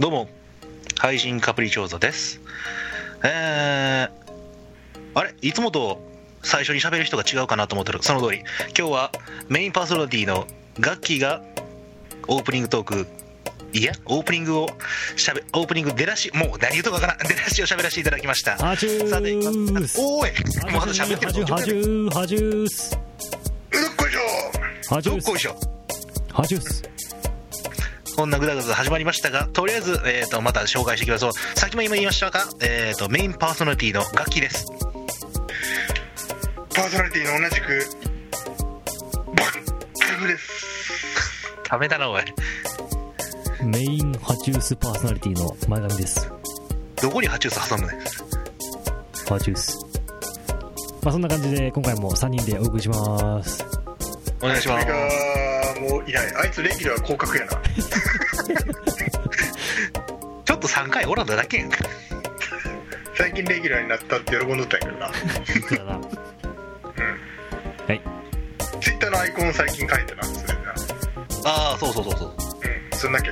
どうも、配信カプリチョーザです。えー、あれ？いつもと最初に喋る人が違うかなと思ってる。その通り。今日はメインパーソナリティのガッキーがオープニングトーク、いや、オープニングをしゃべ、オープニング出だし、もう何言うとかわからん。出だしを喋らせていただきました。ハジュさて、おーい。もうあと喋ってるハジュハジューハジュース。どっこいしょ。ハジュース。どっこいしょ。ハジュースこんなぐだぐだ始まりましたが、とりあえず、えー、とまた紹介していきましょう。さっきも今言いましたが、えー、とメインパーソナリティの楽器です。パーソナリティの同じくバックですダメだな、おい。メインハジュースパーソナリティの前髪ですどこにハチュース挟むねん。ハジュースまあそんな感じで今回も3人でお送りしますお願いしますもういないあいつレギュラー降格やな。ちょっと3回おらんだだけやん。最近レギュラーになったって喜んどったんやけどな。本当だな。ツイッターのアイコン最近変えてなそれな。ああ、そうそうそうそう。うん。そんだけ。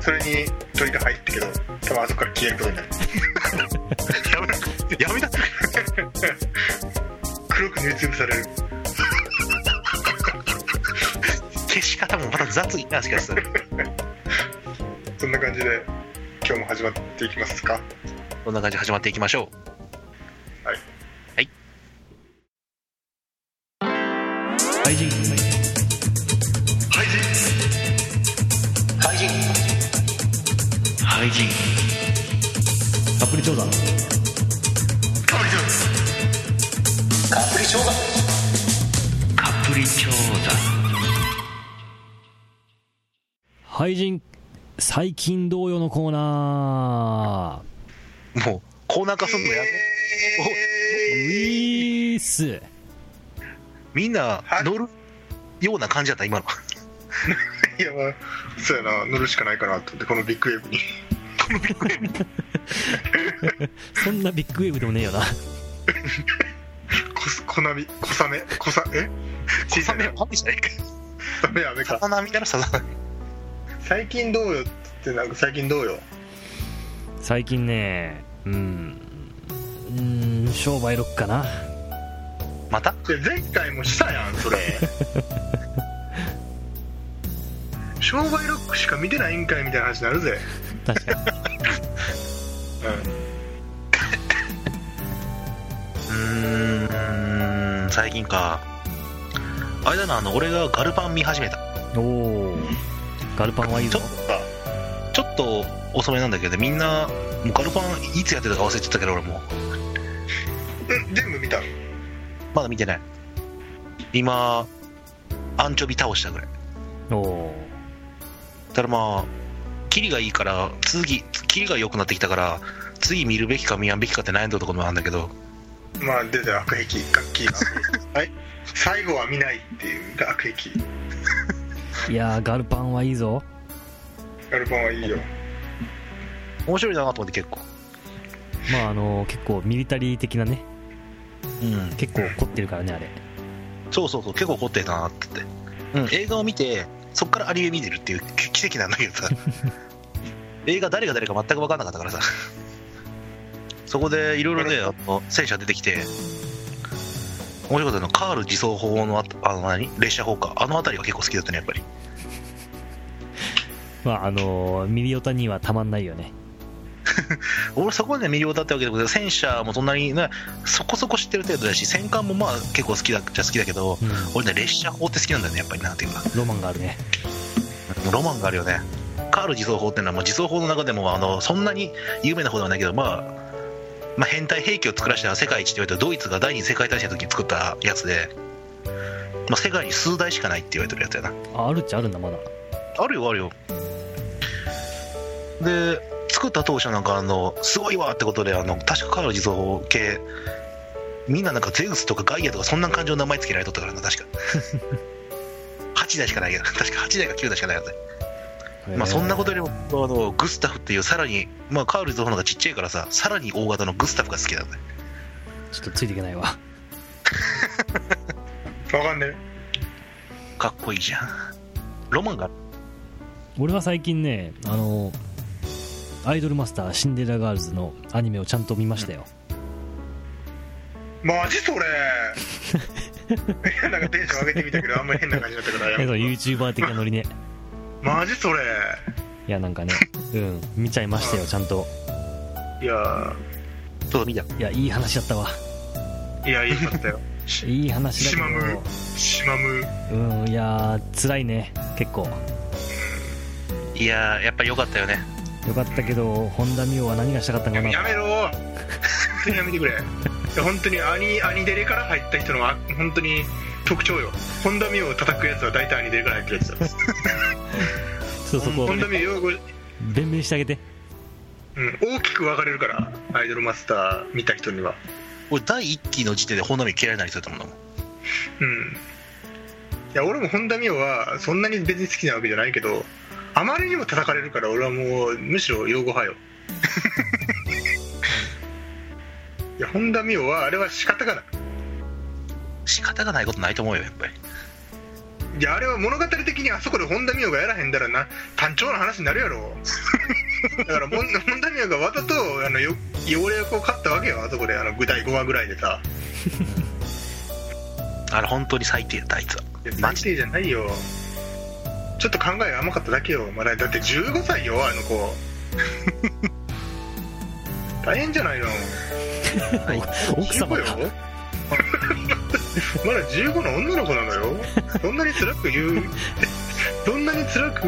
それに鳥が入ってけど多分あそこから消えることになる。やめな、やめな。黒く塗りつぶされる方もまた雑いな、しかしそんな感じで今日も始まっていきますか？こんな感じで始まっていきましょう。はいはい。廃人はい廃人。廃人。カプリ調査カブリちカプリチョーザ。カプリチョ廃人最近同様のコーナザ。もう、コーナー化すんのやめ。ーウィースみんな乗るような感じだった、今の。いやまあそうやな乗るしかないかなと思ってこのビッグウェーブにそんなビッグウェーブでもねえよなこ小波小雨小さえ？小さめ雨、雨じゃないか。小雨雨かさざ波だろ、さ。最近どうよってなんか最近どうよ？最近ねうん。うん商売ロックかな。また？いや前回もしたやんそれ。商売ロックしか見てないんかいみたいな話になるぜ。確かに。うーん、最近か。あれだな、あの、俺がガルパン見始めた。おおガルパンはいいぞ。ちょちょっと遅めなんだけど、みんな、もうガルパンいつやってたか忘れてたけど、俺も。う。うん全部見たまだ見てない。今、アンチョビ倒したぐらい。おおただまあ、キリがいいから、次、キリが良くなってきたから、次見るべきか見やんべきかって悩んだところもあるんだけど、まあ出たよ悪癖楽器が はい。最後は見ないっていう悪癖いやーガルパンはいいぞガルパンはいいよ面白いなと思って結構。まああの結構ミリタリー的なねうん。結構凝ってるからねあれそうそうそう、結構凝ってたなって言って。うん、映画を見て、そっからアニメ見てるっていう奇奇跡なんだけどさ。映画誰が誰か全く分かんなかったからさ。そこでいろいろね、あの戦車出てきて、面白かったのはカール自走砲のああの何？列車砲か。あの辺りが結構好きだったね、やっぱり。まああのミリオタにはたまんないよね 俺そこまで魅了だったわけでもない戦車もそんなにね、そこそこ知ってる程度だし、戦艦もまあ結構好きだっちゃ好きだけど、うん俺ね、列車砲って好きなんだよね、やっぱりなんていうか。ロマンがあるねロマンがあるよね。カール自走砲っていうのはもう自走砲の中でもあのそんなに有名な方ではないけど、まあ、まあ、変態兵器を作らせた世界一って言われたドイツが第二次世界大戦の時に作ったやつで、まあ、世界に数台しかないって言われてるやつやな。ああるっちゃあるんだまだあるよ、あるよ。で、作った当初なんかあの、すごいわってことで、あの、確かカール自走砲系、みんななんかゼウスとかガイアとかそんな感じの名前つけられとったからな、確か。8台しかないけど、確か8台か9台しかないやつ。まあそんなことよりもあのグスタフっていうさらに、まあ、カールズの方がちっちゃいからささらに大型のグスタフが好きなんだよちょっとついていけないわ わかんねかっこいいじゃんロマンがある俺は最近ねあのアイドルマスターシンデレラガールズのアニメをちゃんと見ましたよ、マジそれ。い やなんかテンション上げてみたけどあんまり変な感じだったからえっとやめ YouTuber 的なノリね。たマジそれ。いやなんかねうん見ちゃいましたよちゃんと。いや。そう見た。いやいい話だったわ。いやいいかったよ。いい話だけしまむ。しまむ。どうんいやー辛いね結構いやーやっぱ良かったよね。よかったけど本田美桜は何がしたかったのかな。やめろ。本当にやめてくれ。いや本当にアニアニデレから入った人のあ本当に特徴よ。本田美桜を叩くやつは大体アニデレから入ってるやつだ。そうそこを本田美桜弁明してあげて。うん、大きく分かれるからアイドルマスター見た人には。俺第1期の時点で本並嫌いになりそうだったもんな。うん。いや俺も本田美桜はそんなに別に好きなわけじゃないけどあまりにも叩かれるから俺はもうむしろ擁護派よ。いや本田美桜はあれは仕方がない。仕方がないことないと思うよやっぱり。いやあれは物語的にあそこで本田美桜がやらへんだらな単調な話になるやろ。だから本本田美桜がわざとあのよ汚れ役を買ったわけよあそこであの第5話ぐらいでさ。あれ本当に最低やったあいつは。いやマジ最低じゃないよちょっと考え甘かっただけよまだだって15歳よあの子。大変じゃないの奥様15がよ。まだ15の女の子なのよ。そんなに辛く言うそんなに辛く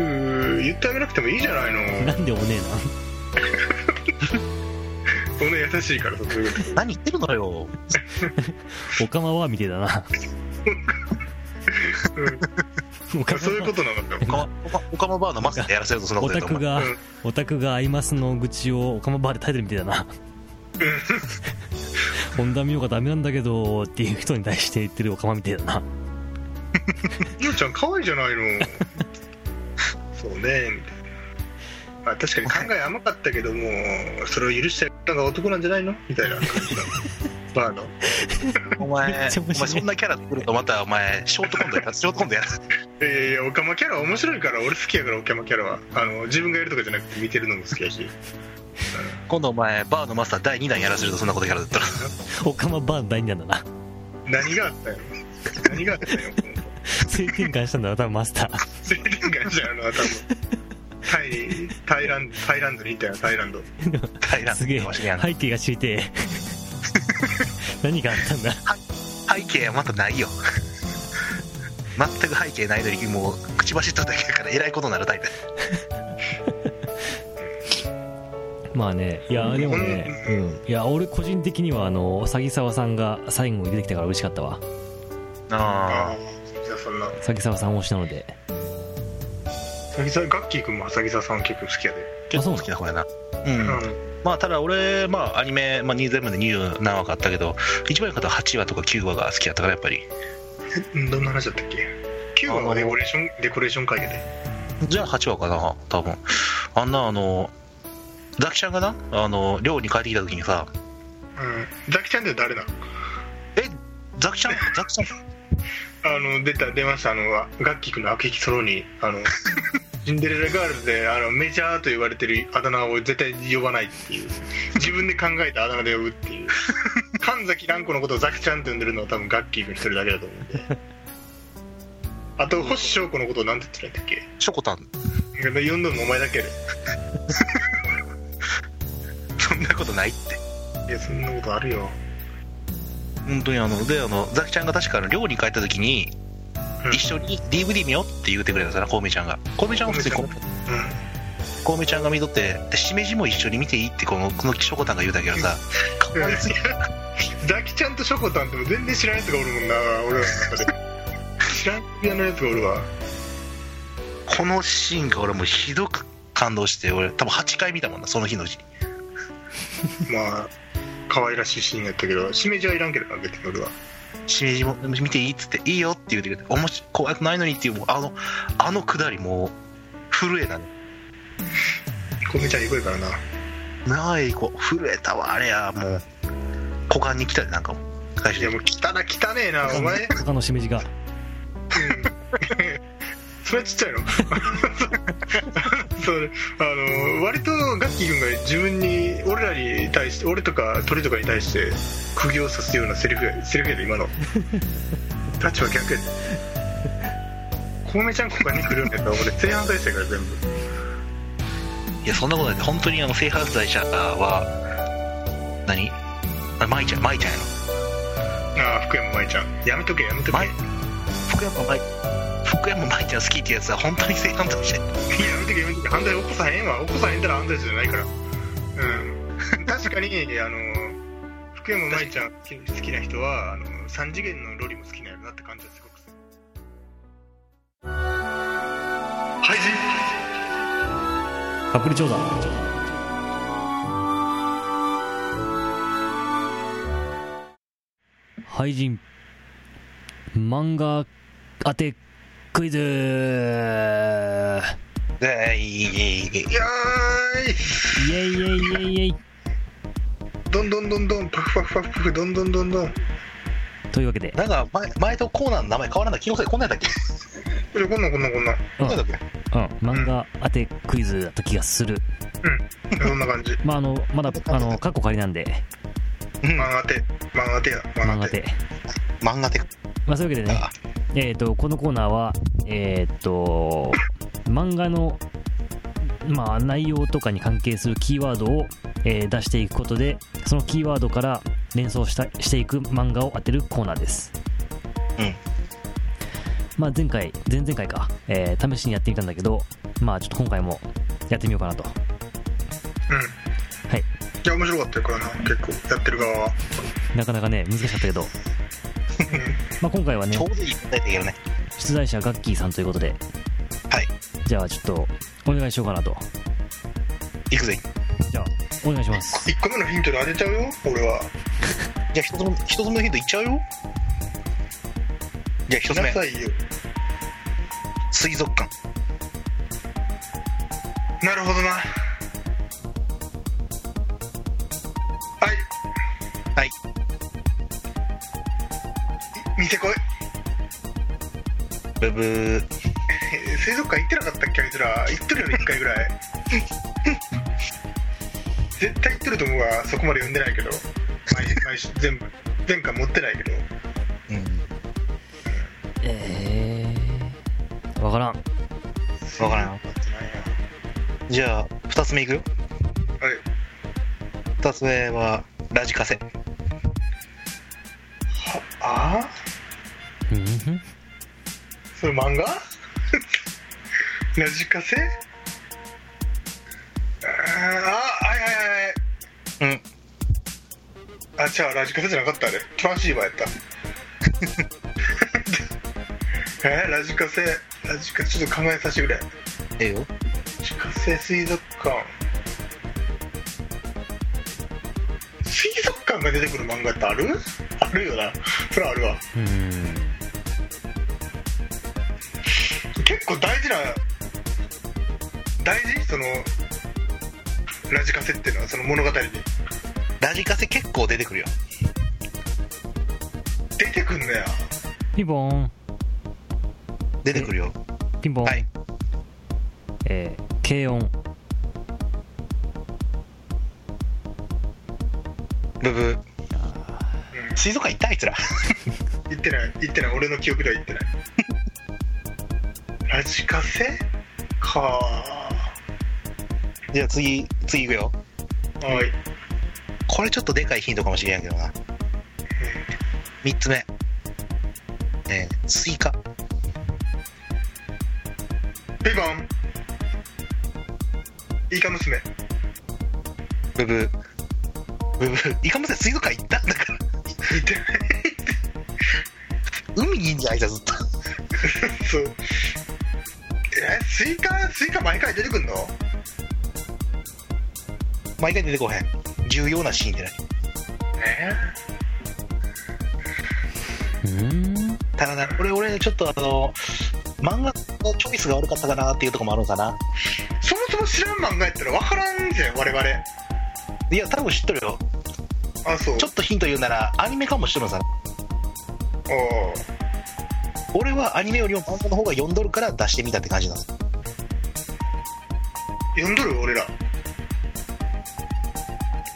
言ってあげなくてもいいじゃないの。なんでお姉そんな優しいからさそうい。うこと何言ってるのよ。おかまはみてえだな。おかまそういうことなのよオカマバーのマスターでやらせるとそんなこオタクがうん。オタクがアイマスの愚痴をオカマバーで耐えてるみたいだな。本田美桜がダメなんだけどっていう人に対して言ってるオカマみたいだな。ゆうちゃん可愛いじゃないの。そうねみたいな。あ確かに考え甘かったけどもそれを許した人が男なんじゃないの？みたいな。感じだバーの。お前めっちゃ面白い。お前そんなキャラ作るとまたお前ショートコントやらショートコントやらいやいやオカマキャラ面白いから俺好きやからオカマキャラは。あの自分がやるとかじゃなくて見てるのも好きやし。今度お前バーのマスター第2弾やらせるとそんなことキャラだったら。オカマバーの第二弾だな。何があったんやろ？何があったんやろ？性転換したんだな多分マスター。性転換したやろな多分。タイにタイランタイランドにいたよタイランド。平らすげえわしやん背景が知りてえ。何があったんだ？背景はまたないよ全く背景ないのにもう口走っただけだからえらいことになるタイプ。まあねいやでもねううん。いや俺個人的にはあの詐欺沢さんが最後に出てきたから嬉しかったわ。ああ詐欺沢さん推しなので。さぎさガッキー君も浅木沢さん結構好きやで。結構好きな方やな。うん、うん。まあただ俺まあアニメ、まあ、全部で20何話かあったけど一番良かった8話とか9話が好きやったからやっぱり。えどんな話だったっけ？9話はデコレーションデコレーション会やで。じゃあ8話かな多分。あんなあのザキちゃんがなあの寮に帰ってきた時にさ。うん。ザキちゃんって誰なの？えザキちゃん？ザキちゃん？あの出た出ました。あのガッキー君の悪役ソロにあの シンデレラガールズであのメジャーと言われてるあだ名を絶対呼ばないっていう。自分で考えたあだ名で呼ぶっていう 神崎蘭子のことをザキちゃんって呼んでるのは多分ガッキー君一人だけだと思うんで。あと星翔子のことを何て言ってたんだっショコタンけ呼んどるのお前だけで。そんなことないって。いやそんなことあるよ。本当にあのであのザキちゃんが確か寮に帰った時にうん。一緒に DVD 見ようって言ってくれたからコウメちゃんが。コウメちゃんは普通にコウコウメちゃんが見とってでしめじも一緒に見ていいってこのこのショコタンが言うたけどさかわいすぎるザキちゃんとショコタンっても全然知らんやつがおるもんな俺らの中で。知らんピアのやつがおるわ。このシーンが俺もうひどく感動して俺多分8回見たもんなその日のうち。にまあ可愛らしいシーンやったけどしめじはいらんけどな別に俺は。しめじも見ていいっつっていいよって言ってくれておもし怖くないのにっていうあのあのくだりもう震えたね。コメちゃんいい子やからな。なあいい子震えたわあれやもう股間に来たでなんかもう最いや終的に汚汚ねえなお前。他のしめじが。それはちっちゃいの？そうあの割とガッキー君が自分に俺らに対して俺とか鳥とかに対して釘を刺すようなセリフやセリフやで今の。立場逆やで。コウメちゃんこがに来るんやったら俺正反対してから全部。いやそんなことない。本当にあの性犯罪者は何？あ舞ちゃん舞ちゃんやろ。ああ福山舞ちゃん。やめとけやめとけ。舞福山舞福山舞ちゃん好きってやつは本当に性犯罪者ややめとけやめとけ。犯罪起こさへんわ。起こさへんたら犯罪者じゃないから。うん。確かにあの福山舞ちゃん好きな人はあの3次元のロリも好きなんやろなって感じはすごくする。廃人カップル調査廃人。漫画当てクイズ。でいいいやーい。イエイイエイイエイイエイ。どんどんどんどん。パフパフパフパフどんどんどんどん。というわけで、なんか前前とコーナーの名前変わらない気のせいこんなんやったっけ？これこんなんこんなんこんなん。うんこんなんだっうん、漫画当てクイズだった気がする。そんな感じ。まああのまだあのカッコ仮なんで。けうん漫画手漫画手や漫画で漫画ってまあそういうわけでねあえっ、とこのコーナーはえっ、と漫画のまあ内容とかに関係するキーワードを、えー出していくことでそのキーワードから連想したしていく漫画を当てるコーナーです。うん。まあ前回前々回か、えー試しにやってみたんだけどまあちょっと今回もやってみようかなと。うん。はいいや面白かったよこれな結構やってる側は。なかなかね難しかったけど。まあ今回はねちょうどいい答えだけどね。出題者ガッキーさんということで。はい。じゃあちょっとお願いしようかなと。いくぜ。じゃあお願いします。1個目のヒントで当てちゃうよ俺は。じゃあ一つ目一つ目のヒントいっちゃうよ。じゃあ一つ目。なさいよ。水族館。なるほどなてこい。ブブー。えー水族館行ってなかったっけあいつら。行ってるよね1回ぐらい。絶対行ってると思うわそこまで読んでないけど。毎毎週全部。前回持ってないけど。うん。えー、わからん。わからん。じゃあ二つ目いくよ。はい。二つ目はラジカセれ漫画？ラジカセあーあはいはいはいうんあじゃあラジカセじゃなかったあれトランシーバーやったえー、ラジカセラジカセちょっと考えさせてくれラええよジカセ水族館水族館が出てくる漫画ってあるあるよなそれはあるわうん結構大事な大事？そのラジカセっていうのはその物語に。ラジカセ結構出てくるよ。出てくんのや。ピンポーン。出てくるよ。ピンポン、はい。えー、軽音。ブブー。うん。水族館行ったあいつら。言ってない。言ってない。俺の記憶では言ってないラジカセか。じゃあ次次いくよ。はい。これちょっとでかいヒントかもしれんけどな。3つ目。えー、スイカ。ピバン。イカ娘。ブブー。ブブー。イカ娘水族館行ったんだから。言ってない海にいんじゃんあいつはずっと。そう。えスイカスイカ毎回出てくんの？毎回出てこへん。重要なシーンってないえうんただな俺俺ちょっとあの漫画のチョイスが悪かったかなっていうところもあるのかな。そもそも知らん漫画やったら分からんじゃん我々。いや多分知っとるよ。あそう。ちょっとヒント言うならアニメかもしっとるのさ。お俺はアニメよりも漫画の方が読んどるから出してみたって感じなんです読んどる俺ら。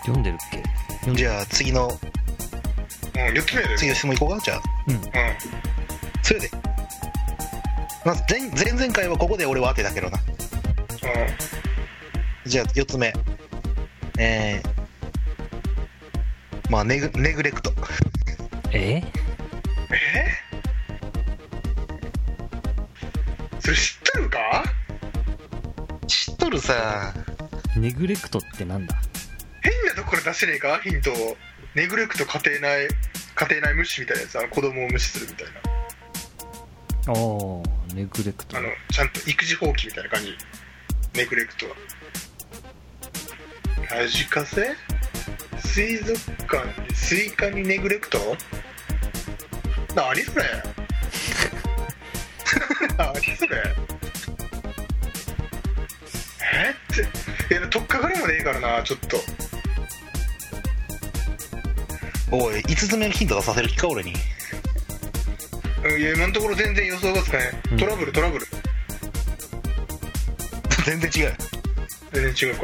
読んでるっけ？読んでじゃあ次の。うん4つ目やで次の質問いこうか？じゃあ。うん。それで。まず前前々回はここで俺は当てたけどな。じゃあ4つ目。えー、まあネグネグレクト。え？え？さ。ネグレクトってなんだ？変なところ出せねえか？ヒントを。ネグレクト家庭内家庭内無視みたいなやつ。あの子供を無視するみたいな。ああネグレクト。あのちゃんと育児放棄みたいな感じ。ネグレクトは。ラジカセ？水族館にスイカにネグレクト？何それ？何それ？や取っかかりもねえからなちょっと。おい5つ目のヒント出させる気か俺に。うんいや今のところ全然予想がつかないうん。トラブルトラブル。全然違う。全然違うか。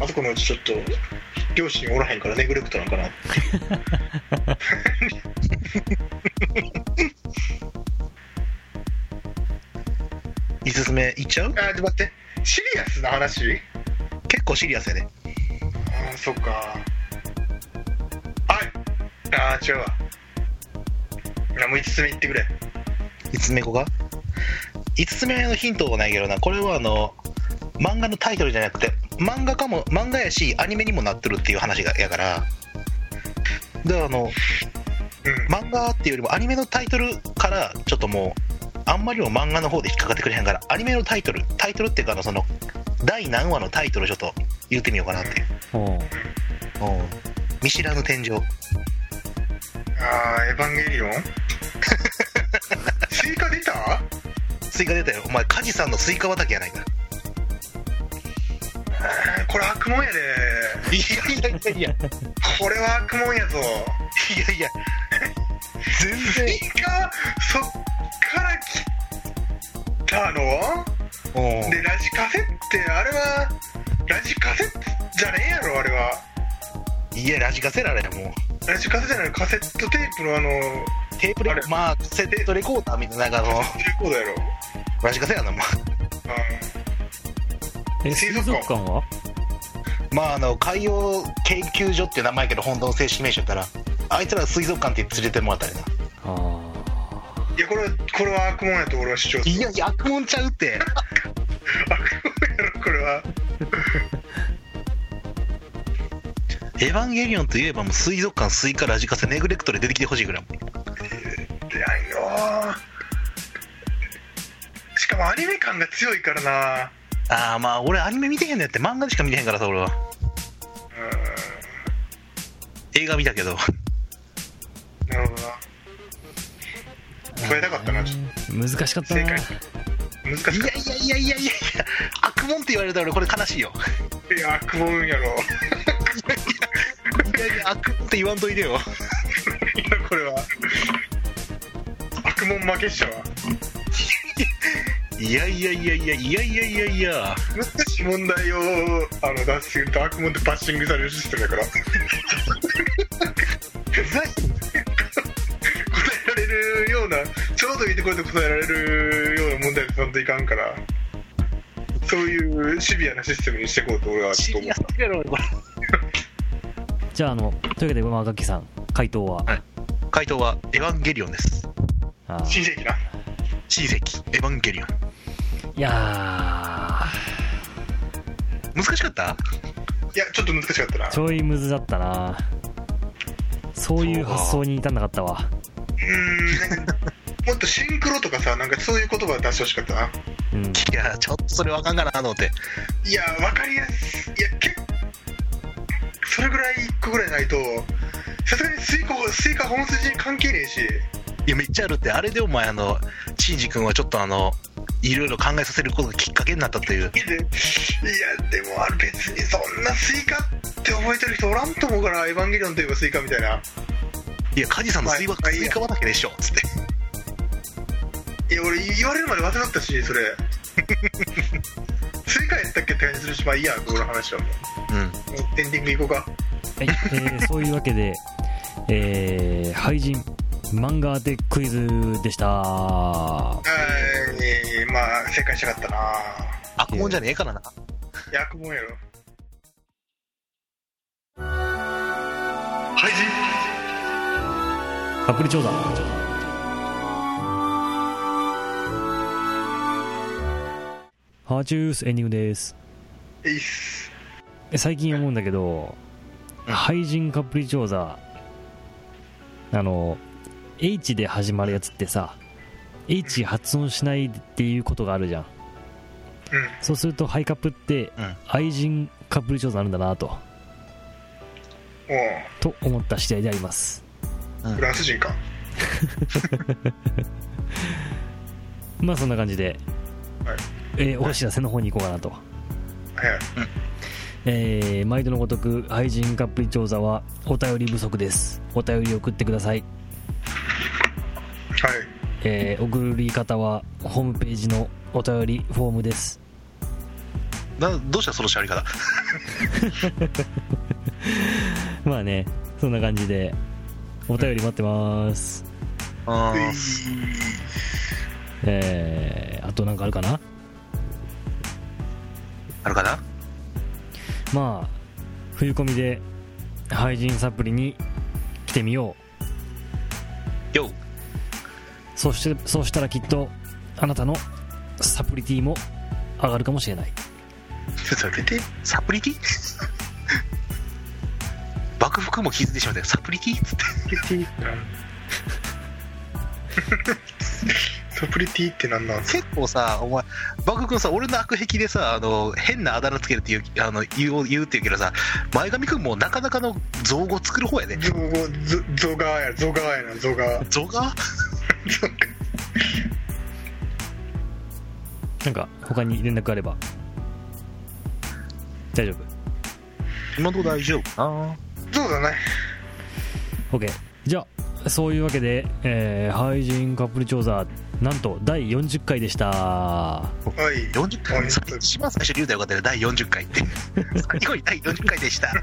あそこのうちちょっと両親おらへんからネグレクトなんかな。5 つ目いっちゃう？あちょっと待って。シリアスな話？結構シリアスやで。ああそっか。はいああ違うわ。あもう5つ目言ってくれ。5つ目こが5つ目のヒントはないけどな。これはあの漫画のタイトルじゃなくて漫画かも漫画やしアニメにもなってるっていう話がやから。であのうん。漫画っていうよりもアニメのタイトルからちょっともうあんまりも漫画の方で引っかかってくれへんからアニメのタイトルタイトルっていうかあのその第何話のタイトルをちょっと言ってみようかなっておう。う。ん見知らぬ天井。ああエヴァンゲリオン？スイカ出た？スイカ出たよ。お前加持さんのスイカ畑やないか。これ悪もんやで。いやいやいや。いやいこれは悪もんやぞ。やいや。全然。スイカそっから来たの？うん。でラジカセってあれはラジカセじゃねえやろあれは。いやラジカセられもう。ラジカセじゃないカセットテープのあのテープレあれ。まあセットレコーダーみたいななんかあの。レコードやろ。ラジカセやなまあえ水水族館。族館は？まああの海洋研究所っていう名前やけど本当の正式名称やったらあいつら水族館って連れてもらったりな。あいやこれこれは悪もんやと俺は主張する。いやいや悪もんちゃうって。悪もんやろこれは。エヴァンゲリオンといえばもう水族館スイカラジカセネグレクトで出てきてほしいぐらい。いやよ。しかもアニメ感が強いからな。ああまあ俺アニメ見てへんねんって漫画でしか見てへんからさ俺は。映画見たけどあ超えたかったなちょっ難しかったな。正解難しかっいやいやいやいやいやいや悪もんって言われたら俺これ悲しいよ。たいや悪もんやろ。いやいや悪もんって言わんといてよ。いやこれは。悪もん負けっしゃわいやいやいやいやいやいやいやいや。難しい問題をあの出すと悪もんってバッシングされるシステムやから ちょうどいいところで答えられるような問題でさんといかんからそういうシビアなシステムにしていこうと俺はちシょっと思っリアスやろこれじゃああのというわけでまあガッキーさん回答は、はい。回答はエヴァンゲリオンです。新世紀な。新世紀エヴァンゲリオン。いや難しかった？いやちょっと難しかったな。ーちょいむずだったな。そういう発想に至んなかったわ。うーんもっとシンクロとかさなんかそういう言葉出してほしかったな。うん。いやちょっとそれわかんかなと思っていや分かりやすい。いや結それぐらい1個ぐらいないとさすがにスイカスイカ本筋に関係ねえし。いやめっちゃあるってあれでお前あのシンジ君はちょっとあのいろいろ考えさせることがきっかけになったっていう。いやでいやでもあれ別にそんなスイカって覚えてる人おらんと思うからエヴァンゲリオンといえばスイカみたいな。いや加持さんのスイカまあいいや。スイカ畑でしょつっていや俺言われるまで忘れだったしそれ。正解やったっけって感じするしまあいいやこの話はもう。んうもうエンディングいこうか。はい、えーそういうわけで、えー、廃人漫画当てクイズでした。はいまあ正解したかったな。悪もんじゃねえからな。役もんやろ。廃人。カプリ調査ハーチュースエンディングです。いいっす。え最近思うんだけどうん。廃人カプリ調査あの H で始まるやつってさ H 発音しないっていうことがあるじゃん。うん。そうするとハイカップってうん。愛人カプリ調査になるんだなと。おと思った次第であります。うフランス人か。まあそんな感じで、はいえーお知らせの方に行こうかなと、えー毎度のごとく愛人カップリ調査はお便り不足です。お便り送ってください、はい。えー送り方はホームページのお便りフォームです。などうしたその喋り方？まあねそんな感じでお便り待ってます。あーえー、あとなんかあるかな？まあ冬込みで廃人サプリに来てみよう。よそしてそうしたらきっとあなたのサプリティも上がるかもしれない。それでサプリティ？爆服も気づいてしまったよ。サプリティ？っつって サプリティってなんサプリティってなん結構さお前爆服君さ俺の悪癖でさあの変なあだ名つけるっていうあの言う言うっていうけどさ前髪君もなかなかの造語作る方やねゾウゾゾガーやゾガーやな造がゾガ なんか他に連絡あれば。大丈夫。今のとこ大丈夫かな。そうだね。OK じゃあそういうわけで、えー、廃人カップル調査なんと第40回でした。はい。40回。はい一番最初に言うたらよかったよ。第40回って。最後に第40回でした。ほ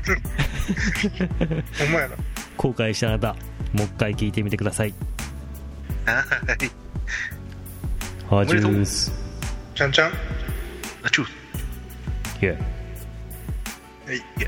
んまやな。後悔したあなたもう一回聞いてみてください。はい。ハチュースちゃんちゃん？あちゅいや。はい。いや